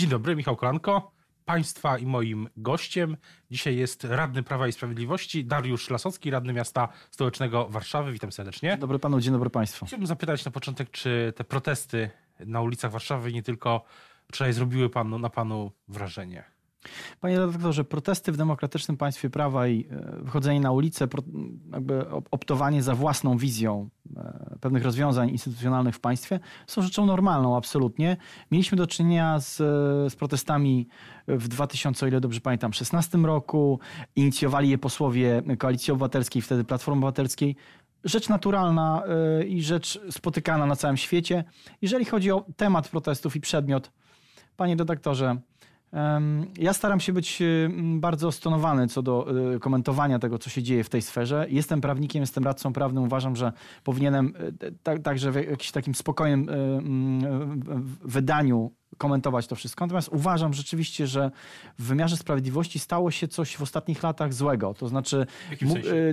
Dzień dobry, Michał Kolanko. Państwa i moim gościem dzisiaj jest radny Prawa i Sprawiedliwości Dariusz Lasocki, radny miasta stołecznego Warszawy. Witam serdecznie. Dzień dobry panu, dzień dobry państwu. Chciałbym zapytać na początek, czy te protesty na ulicach Warszawy nie tylko wczoraj zrobiły panu, na panu wrażenie? Panie redaktorze, protesty w demokratycznym państwie prawa i e, wychodzenie na ulicę, jakby optowanie za własną wizją e, pewnych rozwiązań instytucjonalnych w państwie są rzeczą normalną, absolutnie. Mieliśmy do czynienia z, z protestami w 2000, o ile dobrze pamiętam, 16 roku. Inicjowali je posłowie Koalicji Obywatelskiej, wtedy Platformy Obywatelskiej. Rzecz naturalna e, i rzecz spotykana na całym świecie. Jeżeli chodzi o temat protestów i przedmiot, panie redaktorze, ja staram się być y, bardzo stonowany co do y, komentowania tego, co się dzieje w tej sferze. Jestem prawnikiem, jestem radcą prawnym. Uważam, że powinienem y, także w jakimś takim spokojnym wydaniu komentować to wszystko. Natomiast uważam rzeczywiście, że w wymiarze sprawiedliwości stało się coś w ostatnich latach złego. To znaczy,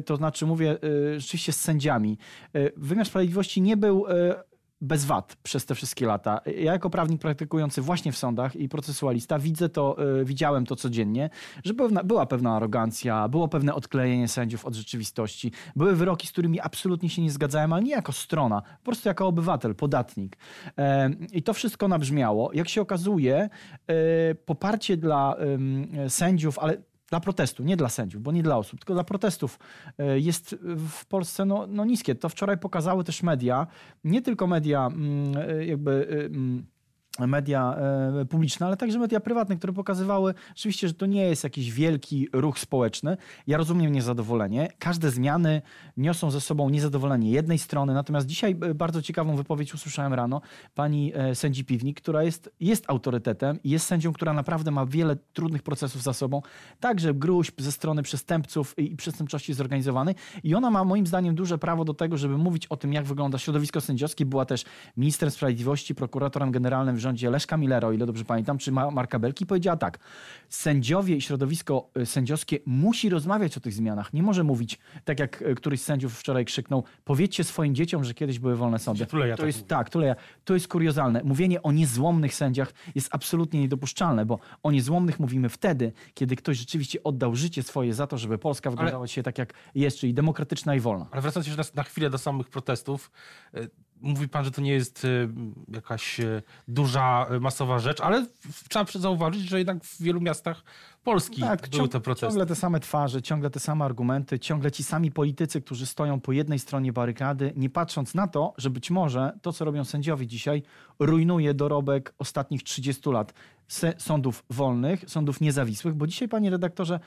to znaczy mówię rzeczywiście z sędziami. Wymiar sprawiedliwości nie był bez wad przez te wszystkie lata. Ja jako prawnik praktykujący właśnie w sądach i procesualista widzę to, y, widziałem to codziennie, że pewna, była pewna arogancja, było pewne odklejenie sędziów od rzeczywistości, były wyroki, z którymi absolutnie się nie zgadzałem, ale nie jako strona, po prostu jako obywatel, podatnik. I to wszystko nabrzmiało. Jak się okazuje, y, poparcie dla sędziów, ale dla protestu, nie dla sędziów, bo nie dla osób, tylko dla protestów e, jest w Polsce no, no niskie. To wczoraj pokazały też media, nie tylko media mm, e, jakby e, mm, media e, publiczne, ale także media prywatne, które pokazywały rzeczywiście, że to nie jest jakiś wielki ruch społeczny. Ja rozumiem niezadowolenie. Każde zmiany niosą ze sobą niezadowolenie jednej strony, natomiast dzisiaj e, bardzo ciekawą wypowiedź usłyszałem rano pani e, sędzi Piwnik, która jest, jest autorytetem i jest sędzią, która naprawdę ma wiele trudnych procesów za sobą, także gruźb ze strony przestępców i przestępczości zorganizowanej i ona ma moim zdaniem duże prawo do tego, żeby mówić o tym, jak wygląda środowisko sędziowskie. Była też ministrem sprawiedliwości, prokuratorem generalnym w rządzie Leszka Millera, o ile dobrze pamiętam, czy Marka Belki, powiedziała tak. Sędziowie i środowisko y, sędziowskie musi rozmawiać o tych zmianach. Nie może mówić, tak jak y, któryś z sędziów wczoraj krzyknął, powiedzcie swoim dzieciom, że kiedyś były wolne sądy. Tuleja to tak jest tak, tuleja. To jest kuriozalne. Mówienie o niezłomnych sędziach jest absolutnie niedopuszczalne, bo o niezłomnych mówimy wtedy, kiedy ktoś rzeczywiście oddał życie swoje za to, żeby Polska wyglądała Ale... się tak, jak jest, czyli demokratyczna i wolna. Ale wracając jeszcze na, na chwilę do samych protestów, y, Mówi pan, że to nie jest y, jakaś y, duża, y, masowa rzecz, ale trzeba zauważyć, że jednak w wielu miastach Polski tak, były te protesty. Ciągle te same twarze, ciągle te same argumenty, ciągle ci sami politycy, którzy stoją po jednej stronie barykady, nie patrząc na to, że być może to, co robią sędziowie dzisiaj, rujnuje dorobek ostatnich 30 lat sądów wolnych, sądów niezawisłych, bo dzisiaj, panie redaktorze,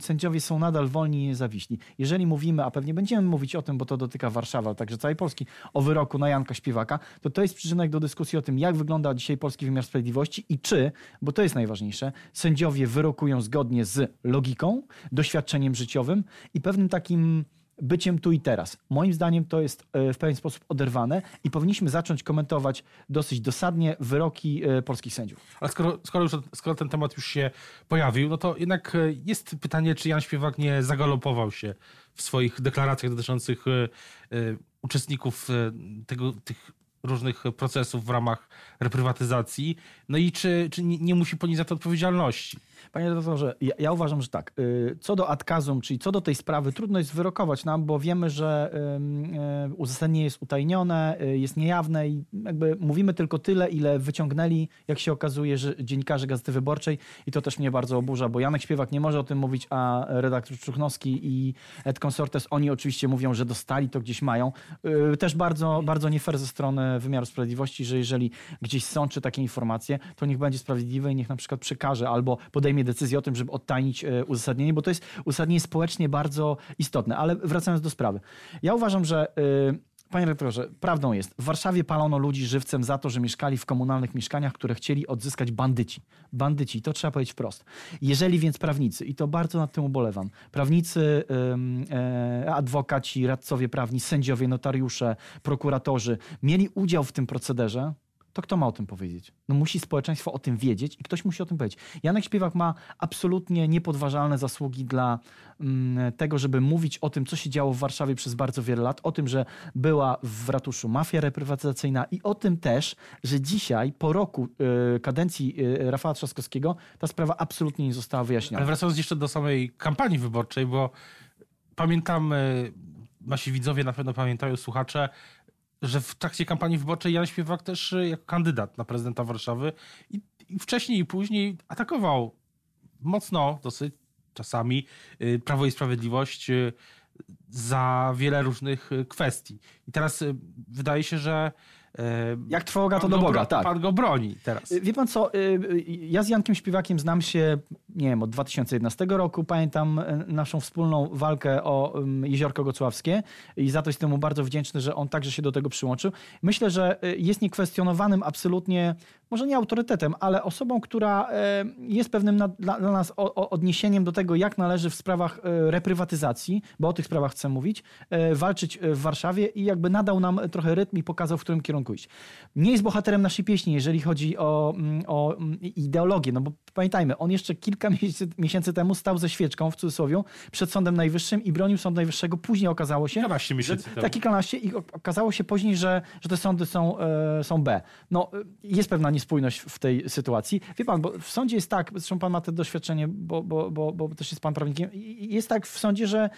sędziowie są nadal wolni i niezawiśli. Jeżeli mówimy, a pewnie będziemy mówić o tym, bo to dotyka Warszawy, a także całej Polski, o wyroku na Janka Śpiewaka, to to jest przyczynek do dyskusji o tym, jak wygląda dzisiaj polski wymiar sprawiedliwości i czy, bo to jest najważniejsze, sędziowie wyrokują zgodnie z logiką, doświadczeniem życiowym i pewnym takim byciem tu i teraz. Moim zdaniem to jest e, w pewien sposób oderwane i powinniśmy zacząć komentować dosyć dosadnie wyroki e, polskich sędziów. Ale skoro, skoro, już, skoro ten temat już się pojawił, no to jednak e, jest pytanie, czy Jan Śpiewak nie zagalopował się w swoich deklaracjach dotyczących uczestników tego, tych różnych procesów w ramach reprywatyzacji. No i czy, czy nie musi ponieść za to odpowiedzialności? Panie doktorze, ja, ja, uważam, że tak. Y, co do adkazum, czyli co do tej sprawy, trudno jest wyrokować nam, bo wiemy, że y, uzasadnienie jest utajnione, y, jest niejawne i jakby mówimy tylko tyle, ile wyciągnęli, jak się okazuje, że dziennikarze Gazety Wyborczej i to też mnie bardzo oburza, bo Janek Śpiewak nie może o tym mówić, a redaktor Czuchnowski i Ed Consortes, oni oczywiście mówią, że dostali to gdzieś mają. Też bardzo, bardzo nie fair ze strony wymiaru sprawiedliwości, że jeżeli gdzieś sączy takie informacje, to niech będzie sprawiedliwe i niech na przykład przekaże albo podejmie podejmie decyzję o tym, żeby odtajnić e, uzasadnienie, bo to jest uzasadnienie społecznie bardzo istotne. Ale wracając do sprawy. Ja uważam, że e, Panie rektorze, prawdą jest, w Warszawie palono ludzi żywcem za to, że mieszkali w komunalnych mieszkaniach, które chcieli odzyskać bandyci. Bandyci, to trzeba powiedzieć wprost. Jeżeli więc prawnicy, i to bardzo nad tym ubolewam, prawnicy, e, adwokaci, radcowie prawni, sędziowie, notariusze, prokuratorzy mieli udział w tym procederze, to kto ma o tym powiedzieć? No musi społeczeństwo o tym wiedzieć i ktoś musi o tym powiedzieć. Janek Śpiewak ma absolutnie niepodważalne zasługi dla mm, tego, żeby mówić o tym, co się działo w Warszawie przez bardzo wiele lat, o tym, że była w ratuszu mafia reprywatyzacyjna i o tym też, że dzisiaj, po roku y, kadencji y, Rafała Trzaskowskiego, ta sprawa absolutnie nie została wyjaśniona. Ale wracając jeszcze do samej kampanii wyborczej, bo pamiętam, nasi widzowie na pewno pamiętają, słuchacze, że w trakcie kampanii wyborczej Jan Śpiewak też y, jako kandydat na prezydenta Warszawy i, i wcześniej i później atakował mocno dosyć czasami y, Prawo i Sprawiedliwość y, za wiele różnych kwestii. I teraz wydaje się, że jak trwoga, to do Boga, tak. Pan go broni teraz. Wie pan co, ja z Jankiem Śpiewakiem znam się, nie wiem, od 2011 roku. Pamiętam naszą wspólną walkę o Jeziorko Gocławskie i za to jestem mu bardzo wdzięczny, że on także się do tego przyłączył. Myślę, że jest niekwestionowanym absolutnie może nie autorytetem, ale osobą, która jest pewnym na, dla, dla, nas odniesieniem do tego, jak należy w sprawach reprywatyzacji, bo o tych sprawach chcę mówić, walczyć w Warszawie i jakby nadał nam trochę rytm i pokazał, w którym kierunku iść. Nie jest bohaterem naszej pieśni, jeżeli chodzi o, mm, o mm, ideologię, no bo pamiętajmy, on jeszcze kilka miesięcy, miesięcy temu stał ze świeczką w cudzysłowie przed Sądem Najwyższym i bronił Sądu Najwyższego. Później okazało się, 12 miesięcy że, temu. Tak, kilkanaście i okazało się później, że, że te sądy są, są B. No, jest pewna niespójność w tej sytuacji. Wie pan, bo w sądzie jest tak, zresztą pan ma to doświadczenie, bo, bo, bo, bo też jest pan prawnikiem, jest tak w sądzie, że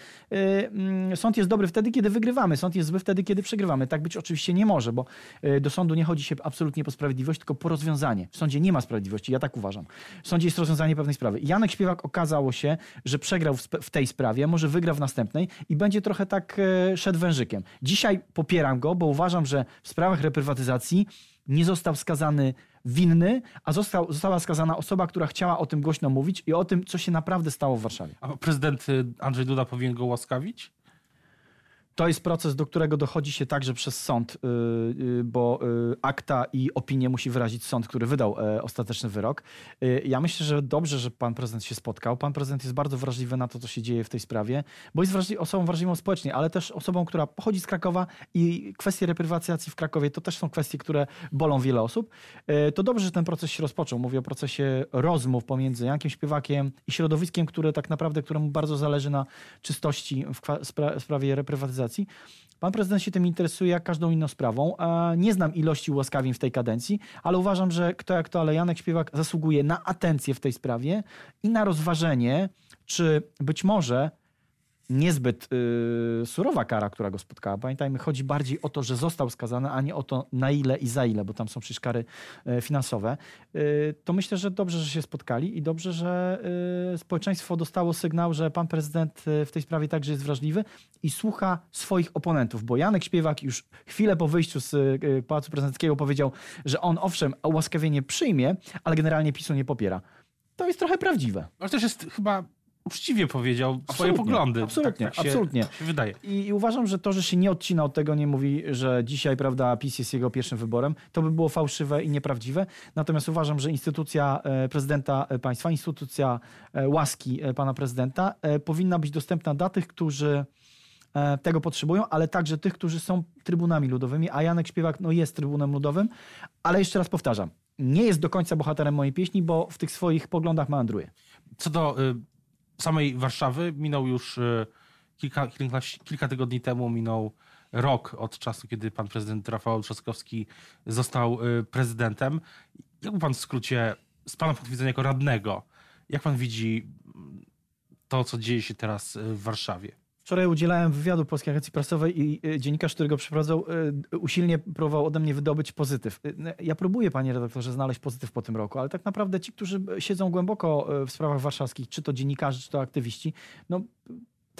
y, sąd jest dobry wtedy, kiedy wygrywamy, sąd jest zły wtedy, kiedy przegrywamy. Tak być oczywiście nie może, bo do sądu nie chodzi się absolutnie po sprawiedliwość, tylko po rozwiązanie. W sądzie nie ma sprawiedliwości, ja tak uważam. W sądzie jest rozwiązanie pewnej sprawy. Janek Śpiewak okazało się, że przegrał w, w tej sprawie, może wygra w następnej i będzie trochę tak y, szedł wężykiem. Dzisiaj popieram go, bo uważam, że w sprawach reprywatyzacji nie został skazany winny, a został, została skazana osoba, która chciała o tym głośno mówić i o tym, co się naprawdę stało w Warszawie. A prezydent y, Andrzej Duda powinien go łaskawić? To jest proces, do którego dochodzi się także przez sąd, y, y, bo y, akta i opinię musi wyrazić sąd, który wydał e, ostateczny wyrok. Ja myślę, że dobrze, że pan prezydent się spotkał. Pan prezydent jest bardzo wrażliwy na to, co się dzieje w tej sprawie, bo jest wrażliwy, osobą wrażliwą społecznie, ale też osobą, która pochodzi z Krakowa i kwestie reprywatyzacji w Krakowie to też są kwestie, które bolą wiele osób. To dobrze, że ten proces się rozpoczął. Mówię o procesie rozmów pomiędzy Jankiem Śpiewakiem i środowiskiem, które tak naprawdę, któremu bardzo zależy na czystości w sprawie reprywatyzacji Pan prezydent się tym interesuje jak każdą inną sprawą. Nie znam ilości ułaskawień w tej kadencji, ale uważam, że kto jak to, ale Janek Śpiewak zasługuje na atencję w tej sprawie i na rozważenie, czy być może niezbyt yy, surowa kara, która go spotkała. Pamiętajmy, chodzi bardziej o to, że został skazany, a nie o to na ile i za ile, bo tam są przecież kary yy, finansowe. Yy, to myślę, że dobrze, że się spotkali i dobrze, że y, społeczeństwo dostało sygnał, że pan prezydent y, w tej sprawie także jest wrażliwy i słucha swoich oponentów, bo Janek Śpiewak już chwilę po wyjściu z y, Pałacu Prezydenckiego powiedział, że on owszem ułaskawienie przyjmie, ale generalnie PiSu nie popiera. To jest trochę prawdziwe. Ale też jest chyba uczciwie powiedział absolutnie, swoje poglądy. Absolutnie, tak, tak absolutnie. Się, się wydaje. I, I, uważam, że to, że się nie odcina od tego, nie mówi, że dzisiaj, prawda, PiS jest jego pierwszym wyborem, to by było fałszywe i nieprawdziwe. Natomiast uważam, że instytucja e, prezydenta e, państwa, instytucja e, łaski pana prezydenta powinna być dostępna dla tych, którzy tego potrzebują, ale także tych, którzy są trybunami ludowymi, a Janek Śpiewak no, jest trybunem ludowym, ale jeszcze raz powtarzam, nie jest do końca bohaterem mojej pieśni, bo w tych swoich poglądach meandruje. Co do y, samej Warszawy minął już e, kilka, kilka, kilka tygodni temu, minął rok od czasu, kiedy pan prezydent Rafał Trzaskowski został e, prezydentem. Jak pan w skrócie, z pana punktu widzenia jako radnego, jak pan widzi to, co dzieje się teraz e, w Warszawie? Wczoraj udzielałem wywiadu Polskiej Agencji Prasowej i y, dziennikarz, który go przeprowadzał, y, usilnie próbował ode mnie wydobyć pozytyw. Y, ja próbuję, panie redaktorze, znaleźć pozytyw po tym roku, ale tak naprawdę ci, którzy siedzą głęboko w sprawach warszawskich, czy to dziennikarze, czy to aktywiści, no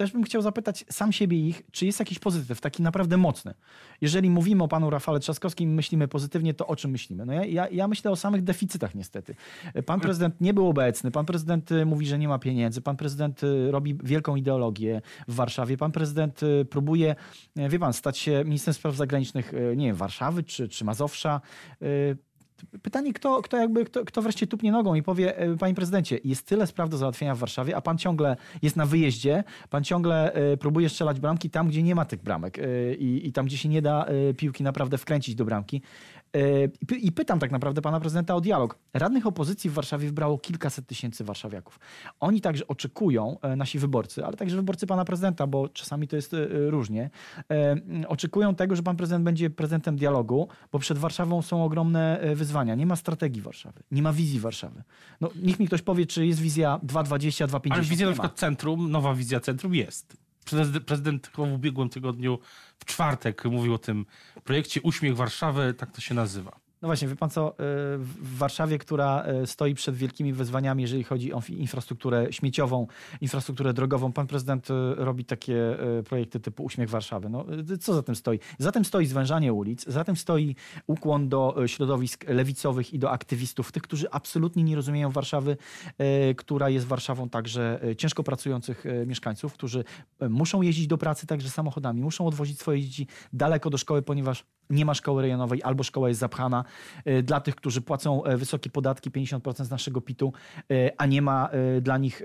też bym chciał zapytać sam siebie ich, czy jest jakiś pozytyw, taki naprawdę mocny. Jeżeli mówimy o panu Rafale Trzaskowskim myślimy pozytywnie, to o czym myślimy? No ja, ja, ja, myślę o samych deficytach niestety. Pan prezydent nie był obecny, pan prezydent y, mówi, że nie ma pieniędzy, pan prezydent y, robi wielką ideologię w Warszawie, pan prezydent y, próbuje, wie pan, stać się ministrem spraw zagranicznych, nie wiem, Warszawy czy, czy Mazowsza Pytanie, kto, kto, jakby, kto, kto wreszcie tupnie nogą i powie, e, panie prezydencie, jest tyle spraw do załatwienia w Warszawie, a pan ciągle jest na wyjeździe, pan ciągle e, próbuje strzelać bramki tam, gdzie nie ma tych bramek e, i, i tam, gdzie się nie da piłki naprawdę wkręcić do bramki. I pytam tak naprawdę pana prezydenta o dialog. Radnych opozycji w Warszawie wybrało kilkaset tysięcy warszawiaków. Oni także oczekują, nasi wyborcy, ale także wyborcy pana prezydenta, bo czasami to jest różnie, oczekują tego, że pan prezydent będzie prezydentem dialogu, bo przed Warszawą są ogromne wyzwania. Nie ma strategii Warszawy, nie ma wizji Warszawy. No, niech mi ktoś powie, czy jest wizja 2.20, 2.50. Ale wizja na przykład centrum, nowa wizja centrum jest. Prezydent, prezydent w ubiegłym tygodniu, w czwartek, mówił o tym projekcie Uśmiech Warszawy, tak to się nazywa. No właśnie, wie pan co, y, w Warszawie, która y, stoi przed wielkimi wyzwaniami, jeżeli chodzi o infrastrukturę śmieciową, infrastrukturę drogową, pan prezydent y, robi takie projekty typu Uśmiech Warszawy. No, co za tym stoi? Za tym stoi zwężanie ulic, za tym stoi ukłon do środowisk lewicowych i do aktywistów, tych, którzy absolutnie nie rozumieją Warszawy, która jest Warszawą także ciężko pracujących mieszkańców, którzy muszą jeździć do pracy także samochodami, muszą odwozić swoje dzieci daleko do szkoły, ponieważ nie ma szkoły rejonowej albo szkoła jest zapchana. E, dla tych, którzy płacą e, wysokie podatki, 50% z naszego PIT-u, e, a nie ma dla nich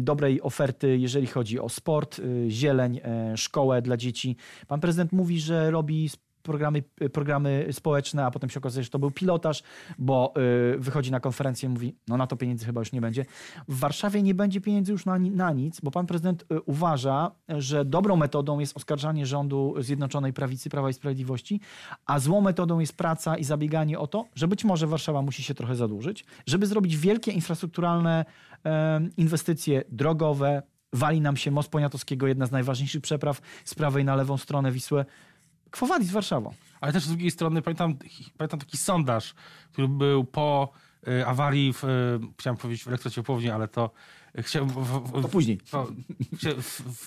dobrej oferty, jeżeli chodzi o sport, zieleń, szkołę dla dzieci. Pan prezydent mówi, że robi programy, programy społeczne, a potem się okazuje, że to był pilotaż, bo y, wychodzi na konferencję i mówi, no na to pieniędzy chyba już nie będzie. W Warszawie nie będzie pieniędzy już na, na nic, bo pan prezydent y, uważa, że dobrą metodą jest oskarżanie rządu Zjednoczonej Prawicy, Prawa i Sprawiedliwości, a złą metodą jest praca i zabieganie o to, że być może Warszawa musi się trochę zadłużyć, żeby zrobić wielkie infrastrukturalne inwestycje drogowe, wali nam się most Poniatowskiego, jedna z najważniejszych przepraw z prawej na lewą stronę Wisły. Kwowadis z Warszawą. Ale też z drugiej strony pamiętam, pamiętam taki sondaż, który był po y, awarii, w, y, chciałem powiedzieć w elektrociepłowni, ale to chciałem... W, w, to później. To,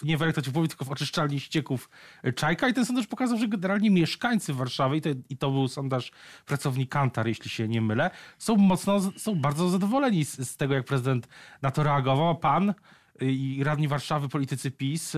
nie w elektrociepłowni, tylko w oczyszczalni ścieków Czajka i ten sondaż pokazał, że generalnie mieszkańcy Warszawy, i to, i to był sondaż pracownik Kantar, jeśli się nie mylę, są mocno, są bardzo zadowoleni z, z tego, jak prezydent na to reagował. Pan i radni Warszawy, politycy PiS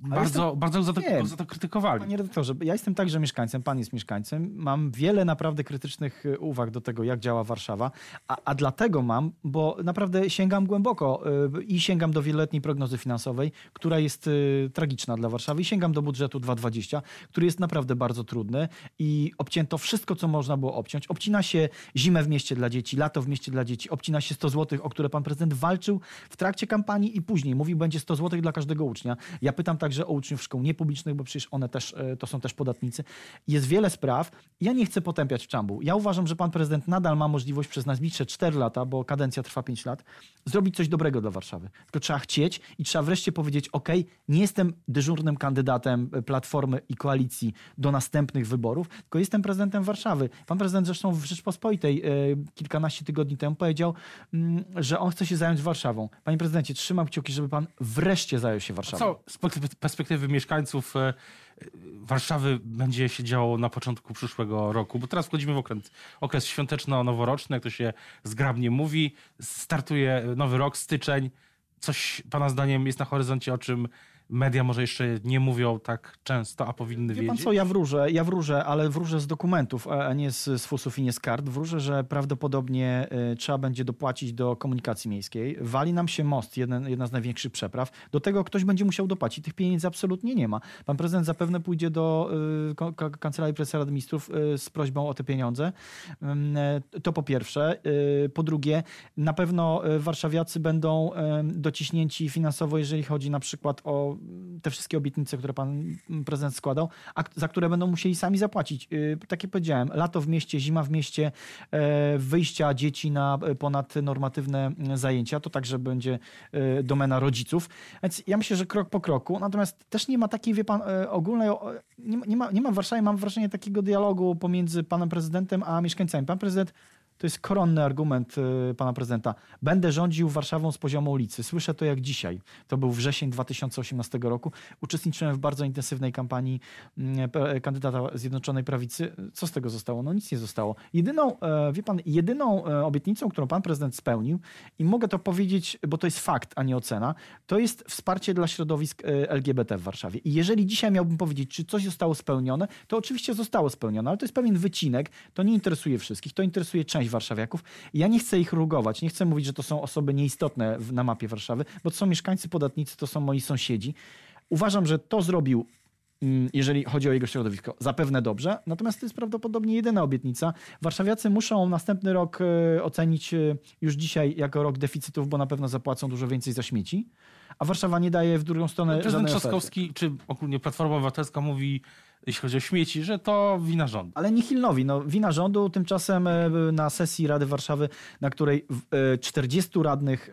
bardzo, jestem... bardzo za to, za to krytykowali. Panie redaktorze, ja jestem także mieszkańcem, pan jest mieszkańcem. Mam wiele naprawdę krytycznych e, uwag do tego, jak działa Warszawa, a, a dlatego mam, bo naprawdę sięgam głęboko yy, i sięgam do wieloletniej prognozy finansowej, która jest yy, tragiczna dla Warszawy i sięgam do budżetu 2020, który jest naprawdę bardzo trudny i obcięto wszystko, co można było obciąć. Obcina się zimę w mieście dla dzieci, lato w mieście dla dzieci, obcina się 100 zł, o które pan prezydent walczył w trakcie kampanii i później. Mówił, będzie 100 zł dla każdego ucznia. Ja pytam tak także o uczniów szkół niepublicznych, bo przecież one też e, to są też podatnicy. Jest wiele spraw. Ja nie chcę potępiać czambu. Ja uważam, że pan prezydent nadal ma możliwość przez najbliższe 4 lata, bo kadencja trwa 5 lat, zrobić coś dobrego dla Warszawy. Tylko trzeba chcieć i trzeba wreszcie powiedzieć: OK, nie jestem dyżurnym kandydatem Platformy i koalicji do następnych wyborów, tylko jestem prezydentem Warszawy. Pan prezydent zresztą w Rzeczpospolitej e, kilkanaście tygodni temu powiedział, mm, że on chce się zająć Warszawą. Panie prezydencie, trzymam kciuki, żeby pan wreszcie zajął się Warszawą. Co perspektywy mieszkańców e, Warszawy będzie się działo na początku przyszłego roku, bo teraz wchodzimy w okres, okres świąteczno-noworoczny, jak to się zgrabnie mówi. Startuje nowy rok, styczeń. Coś Pana zdaniem jest na horyzoncie, o czym media może jeszcze nie mówią tak często, a powinny Wie wiedzieć? Pan co, ja wróżę, ja wróżę, ale wróżę z dokumentów, a nie z, z fusów i nie z kart. Wróżę, że prawdopodobnie y, trzeba będzie dopłacić do komunikacji miejskiej. Wali nam się most, jeden, jedna z największych przepraw. Do tego ktoś będzie musiał dopłacić. Tych pieniędzy absolutnie nie ma. Pan prezydent zapewne pójdzie do y, Kancelarii Prezesa Rady Ministrów y, z prośbą o te pieniądze. Y, to po pierwsze. Y, po drugie, na pewno y, warszawiacy będą dociśnięci finansowo, jeżeli chodzi na przykład o te wszystkie obietnice, które pan prezydent składał, a za które będą musieli sami zapłacić. Y, tak jak powiedziałem, lato w mieście, zima w mieście, e, wyjścia dzieci na ponadnormatywne zajęcia, to także będzie e, domena rodziców. Więc ja myślę, że krok po kroku, natomiast też nie ma takiej, wie pan, e, ogólnej, nie ma, nie ma w Warszawie, mam wrażenie takiego dialogu pomiędzy panem prezydentem a mieszkańcami. Pan prezydent To jest koronny argument y, pana prezydenta. Będę rządził Warszawą z poziomu ulicy. Słyszę to jak dzisiaj. To był wrzesień 2018 roku. Uczestniczyłem w bardzo intensywnej kampanii mm, kandydata Zjednoczonej Prawicy. Co z tego zostało? No nic nie zostało. Jedyną, e, wie pan, jedyną e, obietnicą, którą pan prezydent spełnił i mogę to powiedzieć, bo to jest fakt, a nie ocena, to jest wsparcie dla środowisk e, LGBT w Warszawie. I jeżeli dzisiaj miałbym powiedzieć, czy coś zostało spełnione, to oczywiście zostało spełnione, ale to jest pewien wycinek, to nie interesuje wszystkich, to interesuje część warszawiaków. Ja nie chcę ich rugować, nie chcę mówić, że to są osoby nieistotne na mapie Warszawy, bo to są mieszkańcy, podatnicy, to są moi sąsiedzi. Uważam, że to zrobił mm, jeżeli chodzi o jego środowisko. Zapewne dobrze, natomiast to jest prawdopodobnie jedyna obietnica. Warszawiacy muszą następny rok e, ocenić e, już dzisiaj jako rok deficytów, bo na pewno zapłacą dużo więcej za śmieci, a Warszawa nie daje w drugą stronę Prezydent Trzaskowski, czy ogólnie Platforma Obywatelska mówi jeśli chodzi o śmieci, że to wina rządu. Ale nihilnowi. No, wina rządu tymczasem e, na sesji Rady Warszawy, na której 40 e, radnych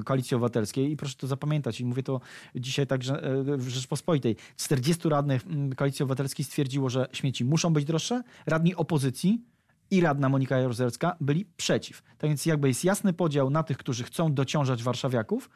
e, Koalicji Obywatelskiej, i proszę to zapamiętać, i mówię to dzisiaj także w Rzeczpospolitej, 40 radnych Koalicji Obywatelskiej stwierdziło, że śmieci muszą być droższe. Radni opozycji i radna Monika Jaruzelska byli przeciw. Tak więc jakby jest jasny podział na tych, którzy chcą dociążać warszawiaków,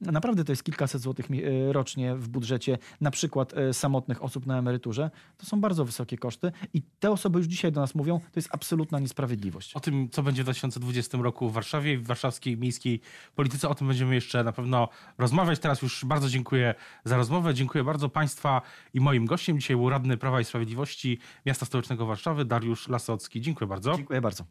Naprawdę to jest kilkaset złotych e, rocznie w budżecie, na przykład e, samotnych osób na emeryturze. To są bardzo wysokie koszty i te osoby już dzisiaj do nas mówią, to jest absolutna niesprawiedliwość. O tym, co będzie w 2020 roku w Warszawie i w warszawskiej miejskiej polityce, o tym będziemy jeszcze na pewno rozmawiać. Teraz już bardzo dziękuję za rozmowę. Dziękuję bardzo Państwa i moim gościem. Dzisiaj był radny Prawa i Sprawiedliwości Miasta Stołecznego Warszawy, Dariusz Lasocki. Dziękuję bardzo. Dziękuję bardzo.